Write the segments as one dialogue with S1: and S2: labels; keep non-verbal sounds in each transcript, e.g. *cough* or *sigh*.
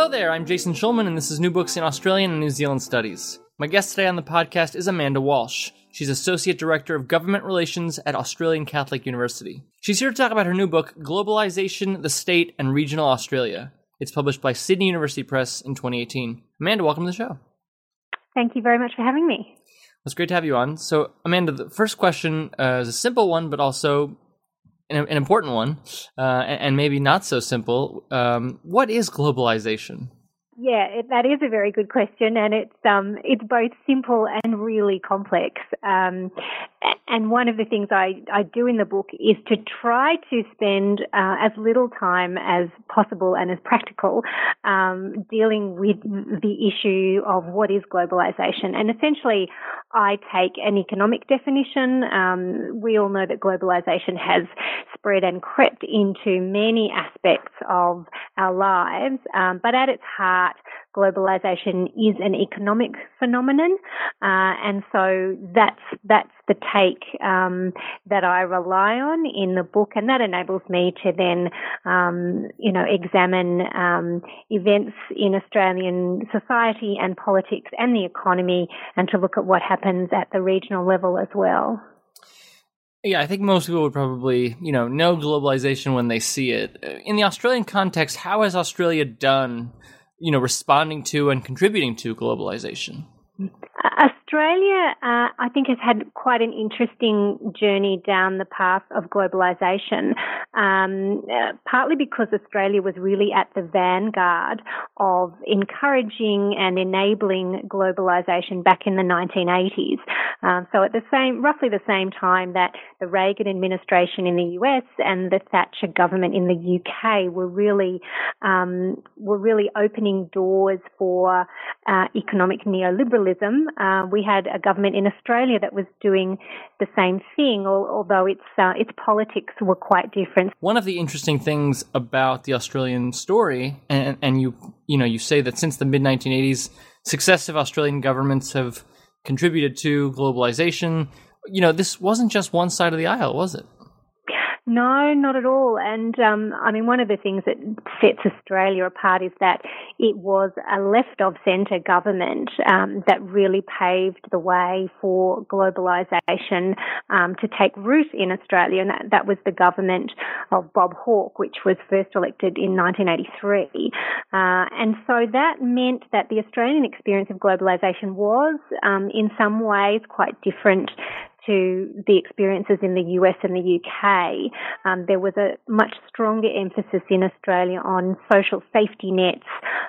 S1: Hello there, I'm Jason Schulman, and this is New Books in Australian and New Zealand Studies. My guest today on the podcast is Amanda Walsh. She's Associate Director of Government Relations at Australian Catholic University. She's here to talk about her new book, Globalization, the State, and Regional Australia. It's published by Sydney University Press in 2018. Amanda, welcome to the show.
S2: Thank you very much for having me.
S1: It's great to have you on. So, Amanda, the first question uh, is a simple one, but also an, an important one, uh, and, and, maybe not so simple. Um, what is globalization?
S2: Yeah, it, that is a very good question, and it's um, it's both simple and really complex. Um, and one of the things I, I do in the book is to try to spend uh, as little time as possible and as practical um, dealing with the issue of what is globalization. And essentially, I take an economic definition. Um, we all know that globalization has spread and crept into many aspects of our lives, um, but at its heart, globalization is an economic phenomenon, uh, and so that's that's the take um, that I rely on in the book, and that enables me to then, um, you know, examine um, events in Australian society and politics and the economy, and to look at what happens at the regional level as well.
S1: Yeah, I think most people would probably, you know, know globalization when they see it. In the Australian context, how has Australia done you know, responding to and contributing to globalization?
S2: Australia, uh, I think, has had quite an interesting journey down the path of globalisation, um, uh, partly because Australia was really at the vanguard of encouraging and enabling globalisation back in the 1980s. Um, so at the same, roughly the same time that the Reagan administration in the US and the Thatcher government in the UK were really um, were really opening doors for uh, economic neoliberalism. Uh, we had a government in Australia that was doing the same thing, although its uh, its politics were quite different.
S1: One of the interesting things about the Australian story, and, and you you know you say that since the mid 1980s, successive Australian governments have contributed to globalization. You know, this wasn't just one side of the aisle, was it?
S2: No, not at all. And um, I mean, one of the things that sets Australia apart is that it was a left of centre government um, that really paved the way for globalisation um, to take root in Australia. And that, that, was the government of Bob Hawke, which was first elected in 1983. Uh, and so that meant that the Australian experience of globalisation was, um, in some ways, quite different to the experiences in the US and the UK, um, there was a much stronger emphasis in Australia on social safety nets,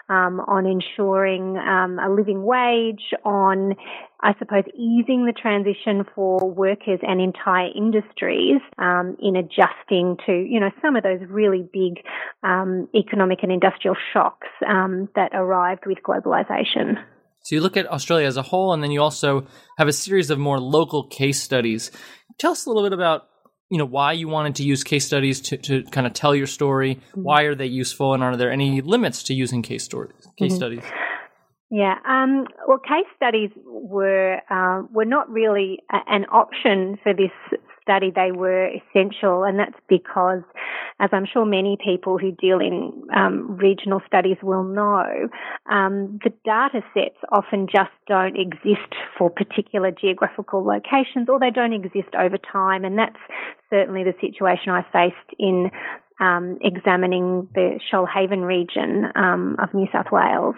S2: um, on ensuring um, a living wage, on I suppose easing the transition for workers and entire industries um, in adjusting to, you know, some of those really big um, economic and industrial shocks um, that arrived with globalization.
S1: So you look at Australia as a whole, and then you also have a series of more local case studies. Tell us a little bit about you know why you wanted to use case studies to, to kind of tell your story. Mm-hmm. Why are they useful, and are there any limits to using case stories, case mm-hmm. studies?
S2: Yeah, um, well, case studies were uh, were not really a, an option for this study, they were essential, and that's because, as I'm sure many people who deal in um, regional studies will know, um, the data sets often just don't exist for particular geographical locations, or they don't exist over time, and that's certainly the situation I faced in um, examining the Shoalhaven region um, of New South Wales.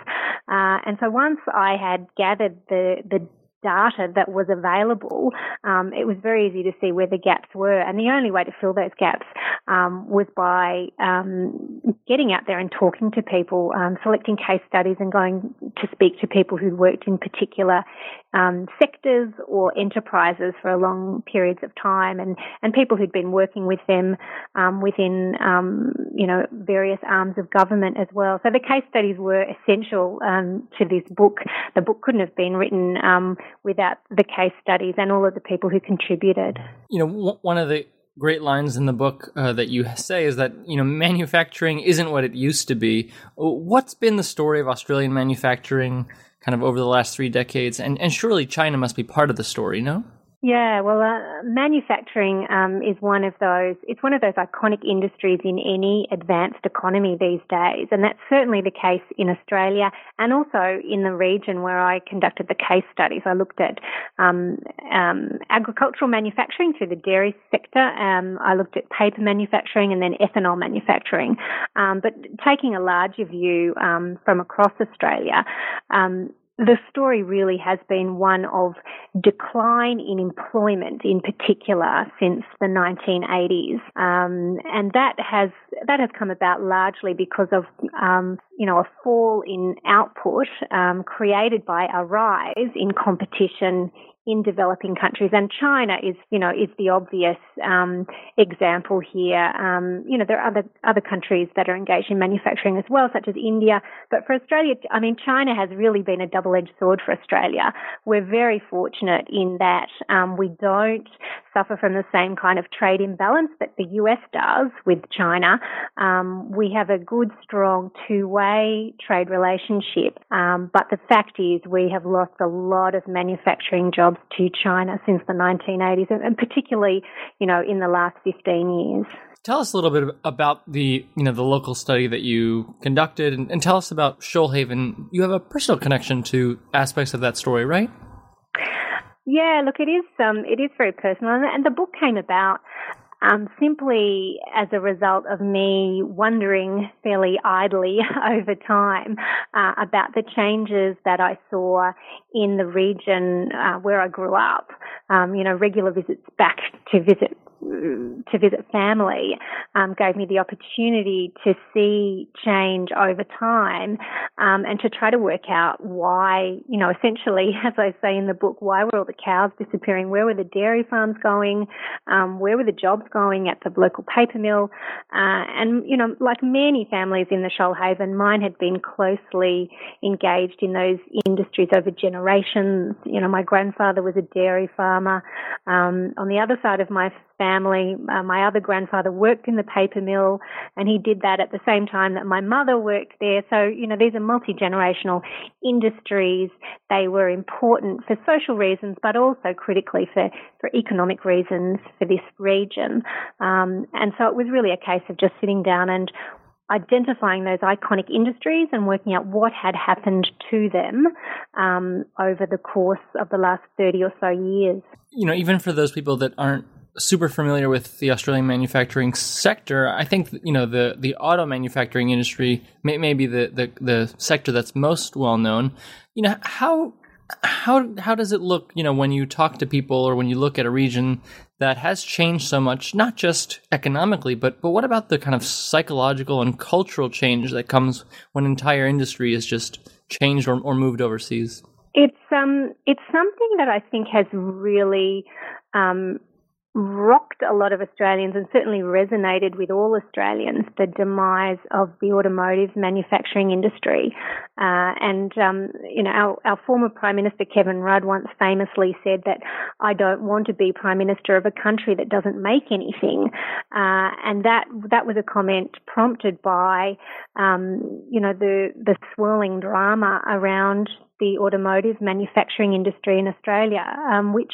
S2: Uh, and so once I had gathered the, the data that was available, um, it was very easy to see where the gaps were. And the only way to fill those gaps um, was by um, getting out there and talking to people, um, selecting case studies and going to speak to people who worked in particular um, sectors or enterprises for a long periods of time and, and people who'd been working with them um, within, you know, various arms of government as well. So the case studies were essential to this book. The book couldn't have been written without the case studies and all of the people who contributed.
S1: You know, one of the great lines in the book uh, that you say is that you know manufacturing isn't what it used to be. What's been the story of Australian manufacturing kind of over the last three decades? And and surely China must be part of the story, no?
S2: Yeah, well, uh, manufacturing um, is one of those. It's one of those iconic industries in any advanced economy these days, and that's certainly the case in Australia and also in the region where I conducted the case studies. I looked at um, um, agricultural manufacturing through the dairy sector. Um, I looked at paper manufacturing and then ethanol manufacturing. Um, but taking a larger view um, from across Australia the story really has been one of decline in employment in particular since the 1980s. Um, and that has, that has come about largely because of, um, you know, a fall in output um, created by a rise in competition in developing countries, and China is, you know, is the obvious um, example here. Um, you know, there are other other countries that are engaged in manufacturing as well, such as India. But for Australia, I mean, China has really been a double-edged sword for Australia. We're very fortunate in that um, we don't suffer from the same kind of trade imbalance that the US does with China. Um, we have a good, strong two-way trade relationship. Um, but the fact is, we have lost a lot of manufacturing jobs jobs to China since the 1980s, and particularly, you know, in the last 15 years.
S1: Tell us a little bit about the, you know, the local study that you conducted, and, and tell us about Shoalhaven. You have a personal connection to aspects of that story, right?
S2: Yeah, look, it is um, it is very personal, and the book came about um, simply as a result of me wondering fairly idly *laughs* over time uh, about the changes that I saw in the region uh, where I grew up. Um, you know, regular visits back to visit to visit family um, gave me the opportunity to see change over time um, and to try to work out why, you know, essentially, *laughs* as I say in the book, why were all the cows disappearing? Where were the dairy farms going? Um, where were the jobs going at the local paper mill? Uh, and, you know, like many families in the Shoalhaven, mine had been closely engaged in those industries over generations. You know, my grandfather was a dairy farmer. Um, on the other side of my family. Uh, my other grandfather worked in the paper mill, and he did that at the same time that my mother worked there. So, you know, these are multi generational industries. They were important for social reasons, but also critically for, for economic reasons for this region. Um, and so it was really a case of just sitting down and identifying those iconic industries and working out what had happened to them um, over the course of the last 30 or so years.
S1: You know, even for those people that aren't super familiar with the Australian manufacturing sector, I think you know the the auto manufacturing industry may, may be the, the the sector that's most well known. You know how how how does it look? You know when you talk to people or when you look at a region that has changed so much, not just economically, but but what about the kind of psychological and cultural change that comes when entire industry is just changed or, or moved overseas?
S2: It's um it's something that I think has really um, rocked a lot of Australians and certainly resonated with all Australians the demise of the automotive manufacturing industry. Uh, and, um, you know, our, our former Prime Minister Kevin Rudd once famously said that I don't want to be Prime Minister of a country that doesn't make anything. Uh, and that, that was a comment prompted by, um, you know, the, the swirling drama around the automotive manufacturing industry in Australia, um, which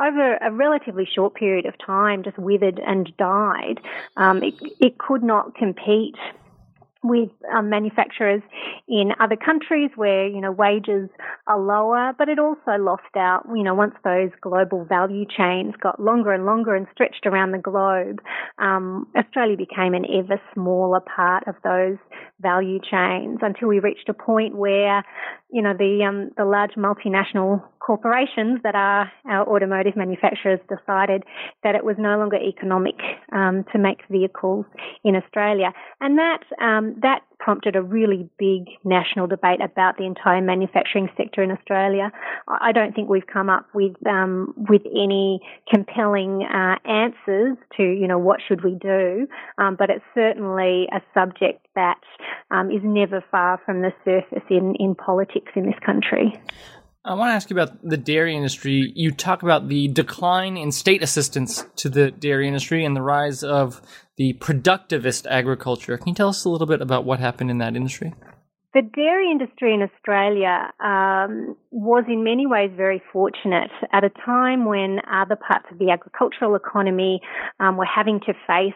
S2: over a relatively short period of time just withered and died. Um, it, it could not compete with um, manufacturers in other countries where you know wages are lower, but it also lost out. You know, once those global value chains got longer and longer and stretched around the globe, um, Australia became an ever smaller part of those value chains until we reached a point where you know the um, the large multinational corporations that are our automotive manufacturers decided that it was no longer economic um, to make vehicles in Australia, and that um, that prompted a really big national debate about the entire manufacturing sector in Australia. I don't think we've come up with um, with any compelling uh, answers to you know what should we do, um, but it's certainly a subject that um, is never far from the surface in in politics in this country.
S1: I want to ask you about the dairy industry. You talk about the decline in state assistance to the dairy industry and the rise of the productivist agriculture. Can you tell us a little bit about what happened in that industry?
S2: The dairy industry in Australia um, was in many ways very fortunate at a time when other parts of the agricultural economy um, were having to face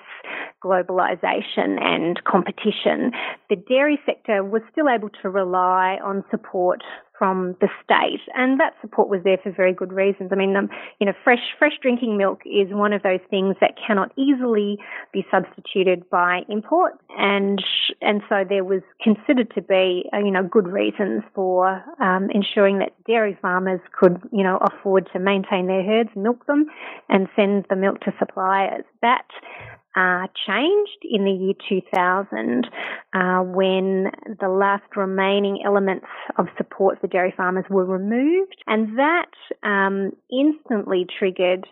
S2: globalization and competition. The dairy sector was still able to rely on support from the state, and that support was there for very good reasons. I mean, um, you know, fresh fresh drinking milk is one of those things that cannot easily be substituted by import, and and so there was considered to be uh, you know good reasons for um, ensuring that dairy farmers could you know afford to maintain their herds, milk them, and send the milk to suppliers. That uh, changed in the year 2000 uh, when the last remaining elements of support for dairy farmers were removed, and that um, instantly triggered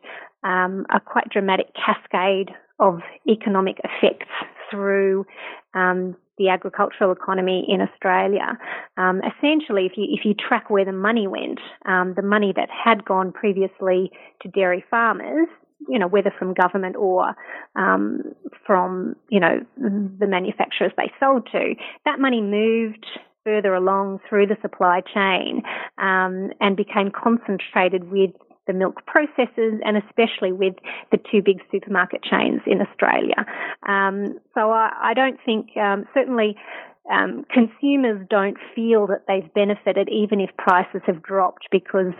S2: um, a quite dramatic cascade of economic effects through um, the agricultural economy in Australia. Um, essentially, if you if you track where the money went, um, the money that had gone previously to dairy farmers you know, whether from government or um, from, you know, the manufacturers they sold to, that money moved further along through the supply chain um, and became concentrated with the milk processors and especially with the two big supermarket chains in Australia. Um, so I, I, don't think, um, certainly um, consumers don't feel that they've benefited even if prices have dropped because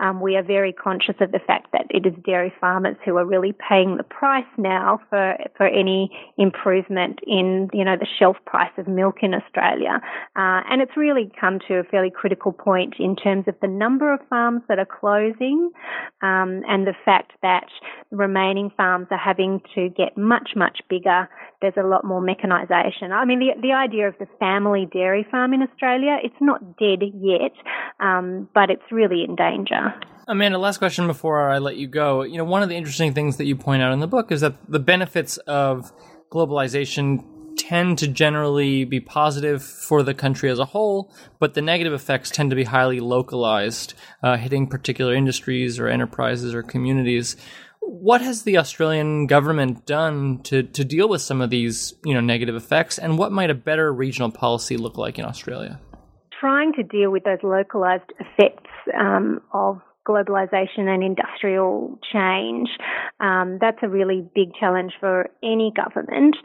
S2: um, we are very conscious of the fact that it is dairy farmers who are really paying the price now for for any improvement in you know the shelf price of milk in Australia, uh, and it's really come to a fairly critical point in terms of the number of farms that are closing, um, and the fact that remaining farms are having to get much much bigger. There's a lot more mechanisation. I mean, the the idea of the family dairy farm in Australia. It's not dead yet, um, but it's really in danger.
S1: Amanda, last question before I let you go. You know, one of the interesting things that you point out in the book is that the benefits of globalization tend to generally be positive for the country as a whole, but the negative effects tend to be highly localized, uh, hitting particular industries or enterprises or communities what has the Australian government done to, to deal with some of these you know negative effects, and what might a better regional policy look like in Australia?
S2: Trying to deal with those localised effects um, of globalisation and industrial change, um, that's a really big challenge for any government.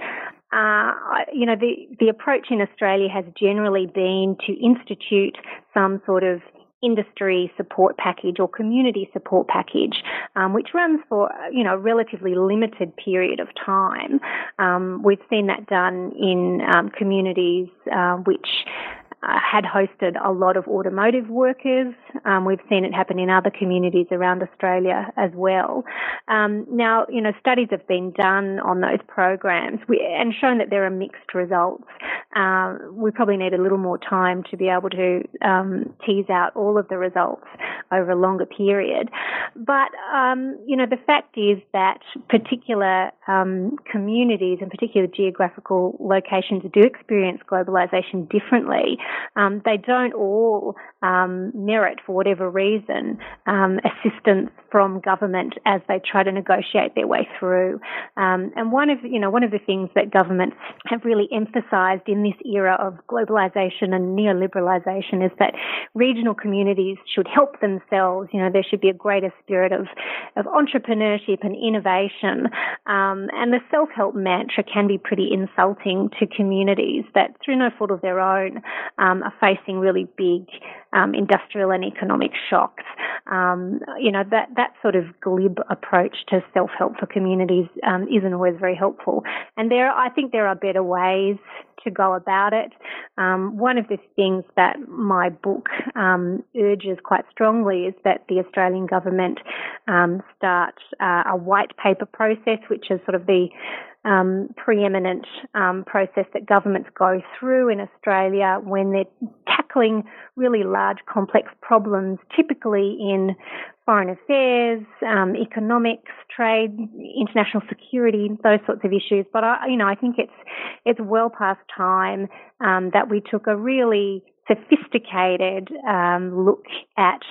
S2: Uh, you know, the, the approach in Australia has generally been to institute some sort of industry support package or community support package, um, which runs for you know a relatively limited period of time. Um, we've seen that done in um, communities uh, which uh, had hosted a lot of automotive workers. Um, we've seen it happen in other communities around Australia as well. Um, now, you know, studies have been done on those programs and shown that there are mixed results. Uh, we probably need a little more time to be able to um, tease out all of the results over a longer period. But, um, you know, the fact is that particular um, communities and particular geographical locations do experience globalisation differently. Um, they don't all um, merit, for whatever reason, um, assistance from government as they try to negotiate their way through. Um, and one of you know one of the things that governments have really emphasised in this era of globalisation and neoliberalisation is that regional communities should help themselves. You know there should be a greater spirit of of entrepreneurship and innovation. Um, and the self help mantra can be pretty insulting to communities that, through no fault of their own, um, are facing really big um, industrial and economic shocks. Um, you know, that, that sort of glib approach to self-help for communities um, isn't always very helpful. And there, I think there are better ways to go about it. Um, one of the things that my book um, urges quite strongly is that the Australian government um, start uh, a white paper process, which is sort of the um, preeminent um, process that governments go through in Australia when they're tackling really large, complex problems, typically in foreign affairs, um, economics, trade, international security, those sorts of issues. But I, you know, I think it's it's well past time um, that we took a really sophisticated um, look at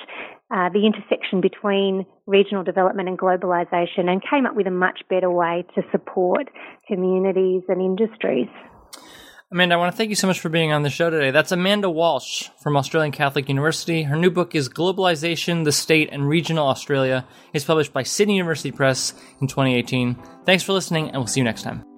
S2: uh, the intersection between regional development and globalization and came up with a much better way to support communities and industries.
S1: Amanda, I want to thank you so much for being on the show today. That's Amanda Walsh from Australian Catholic University. Her new book is Globalization, the State, and Regional Australia. It's published by Sydney University Press in 2018. Thanks for listening, and we'll see you next time.